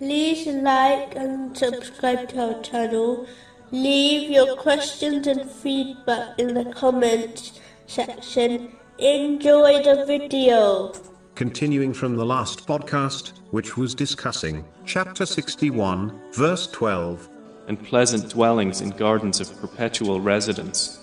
like and subscribe to our channel. Leave your questions and feedback in the comments section. Enjoy the video. Continuing from the last podcast, which was discussing chapter 61, verse 12. and pleasant dwellings in gardens of perpetual residence.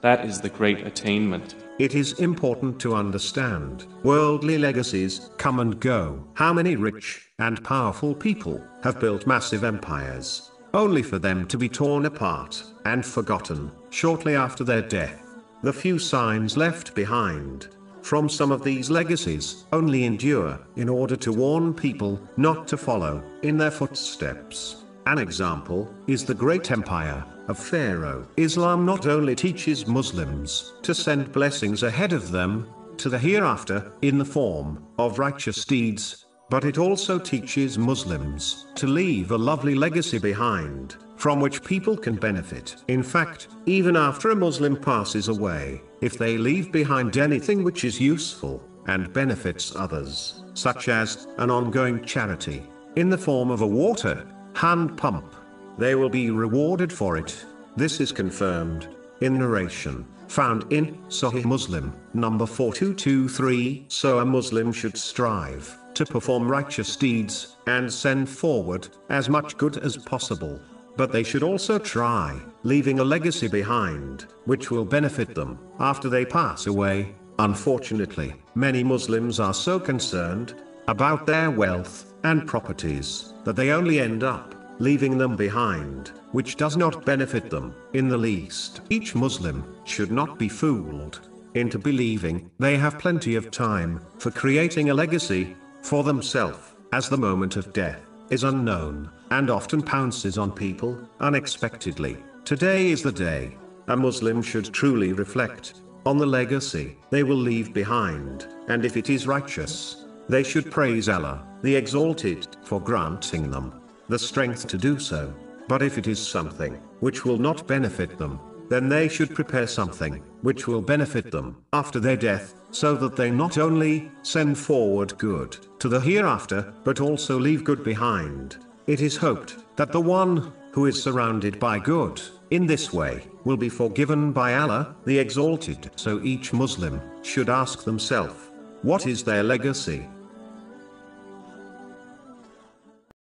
That is the great attainment. It is important to understand worldly legacies come and go. How many rich and powerful people have built massive empires, only for them to be torn apart and forgotten shortly after their death? The few signs left behind from some of these legacies only endure in order to warn people not to follow in their footsteps. An example is the great empire of Pharaoh. Islam not only teaches Muslims to send blessings ahead of them to the hereafter in the form of righteous deeds, but it also teaches Muslims to leave a lovely legacy behind from which people can benefit. In fact, even after a Muslim passes away, if they leave behind anything which is useful and benefits others, such as an ongoing charity in the form of a water hand pump, they will be rewarded for it. This is confirmed in narration found in Sahih Muslim, number 4223. So a Muslim should strive to perform righteous deeds and send forward as much good as possible. But they should also try leaving a legacy behind which will benefit them after they pass away. Unfortunately, many Muslims are so concerned about their wealth and properties that they only end up leaving them behind, which does not benefit them in the least. Each Muslim should not be fooled into believing they have plenty of time for creating a legacy for themselves, as the moment of death is unknown and often pounces on people unexpectedly. Today is the day a Muslim should truly reflect on the legacy they will leave behind, and if it is righteous, they should praise Allah, the Exalted, for granting them the strength to do so. But if it is something which will not benefit them, then they should prepare something which will benefit them after their death, so that they not only send forward good to the hereafter, but also leave good behind. It is hoped that the one who is surrounded by good in this way will be forgiven by Allah, the Exalted. So each Muslim should ask themselves, what is their legacy?